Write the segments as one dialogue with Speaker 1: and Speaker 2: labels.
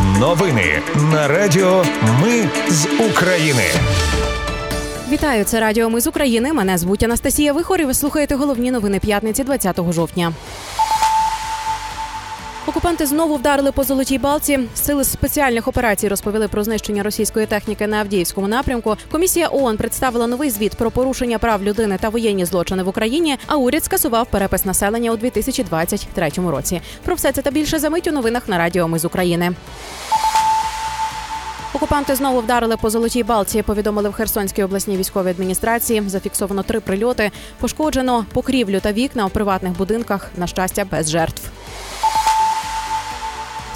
Speaker 1: Новини на Радіо Ми з України.
Speaker 2: Вітаю, це Радіо Ми з України. Мене звуть Анастасія Вихор і Ви слухаєте головні новини п'ятниці 20 жовтня. Окупанти знову вдарили по золотій балці. Сили спеціальних операцій розповіли про знищення російської техніки на Авдіївському напрямку. Комісія ООН представила новий звіт про порушення прав людини та воєнні злочини в Україні. А уряд скасував перепис населення у 2023 році. Про все це та більше за мить у новинах на Радіо Ми з України. Окупанти знову вдарили по золотій балці. Повідомили в Херсонській обласній військовій адміністрації. Зафіксовано три прильоти. Пошкоджено покрівлю та вікна у приватних будинках. На щастя, без жертв.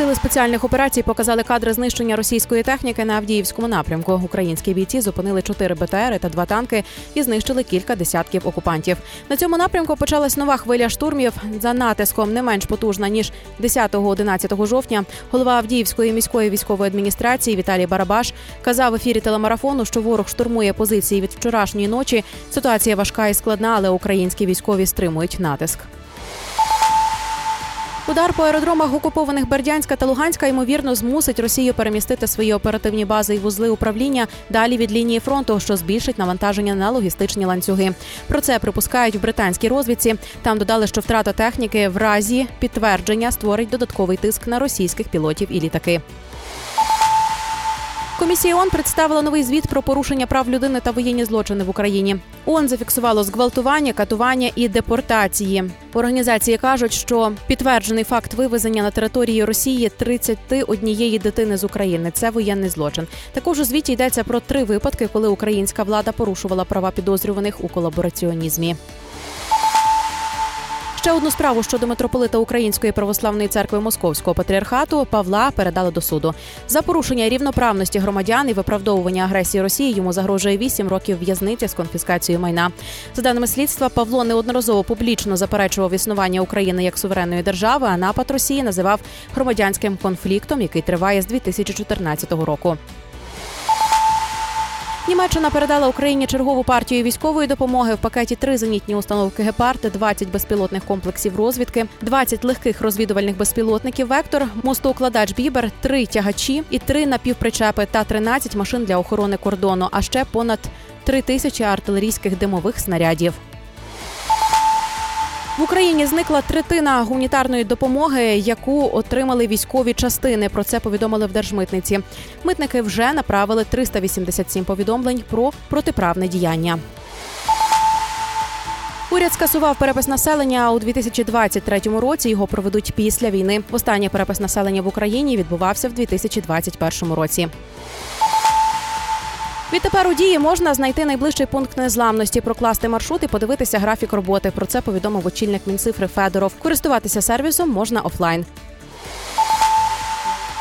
Speaker 2: Сили спеціальних операцій показали кадри знищення російської техніки на Авдіївському напрямку. Українські бійці зупинили чотири БТРи та два танки і знищили кілька десятків окупантів. На цьому напрямку почалась нова хвиля штурмів за натиском не менш потужна ніж 10-11 жовтня. Голова Авдіївської міської військової адміністрації Віталій Барабаш казав в ефірі телемарафону, що ворог штурмує позиції від вчорашньої ночі. Ситуація важка і складна, але українські військові стримують натиск. Удар по аеродромах окупованих Бердянська та Луганська ймовірно змусить Росію перемістити свої оперативні бази і вузли управління далі від лінії фронту, що збільшить навантаження на логістичні ланцюги. Про це припускають в британській розвідці. Там додали, що втрата техніки в разі підтвердження створить додатковий тиск на російських пілотів і літаки. Комісія ООН представила новий звіт про порушення прав людини та воєнні злочини в Україні. ООН зафіксувало зґвалтування, катування і депортації. В організації кажуть, що підтверджений факт вивезення на території Росії 31 дитини з України. Це воєнний злочин. Також у звіті йдеться про три випадки, коли українська влада порушувала права підозрюваних у колабораціонізмі. Ще одну справу щодо митрополита Української православної церкви Московського патріархату Павла передали до суду за порушення рівноправності громадян і виправдовування агресії Росії. Йому загрожує 8 років в'язниці з конфіскацією майна. За даними слідства, Павло неодноразово публічно заперечував існування України як суверенної держави. А напад Росії називав громадянським конфліктом, який триває з 2014 року. Німеччина передала Україні чергову партію військової допомоги в пакеті три зенітні установки гепард, 20 безпілотних комплексів розвідки, 20 легких розвідувальних безпілотників Вектор, мостоукладач Бібер, три тягачі і три напівпричепи та 13 машин для охорони кордону. А ще понад 3 тисячі артилерійських димових снарядів. В Україні зникла третина гуманітарної допомоги, яку отримали військові частини. Про це повідомили в держмитниці. Митники вже направили 387 повідомлень про протиправне діяння. Уряд скасував перепис населення у 2023 році. Його проведуть після війни. Останній перепис населення в Україні відбувався в 2021 році. Відтепер у дії можна знайти найближчий пункт незламності, прокласти маршрут і подивитися графік роботи. Про це повідомив очільник Мінцифри Федоров. Користуватися сервісом можна офлайн.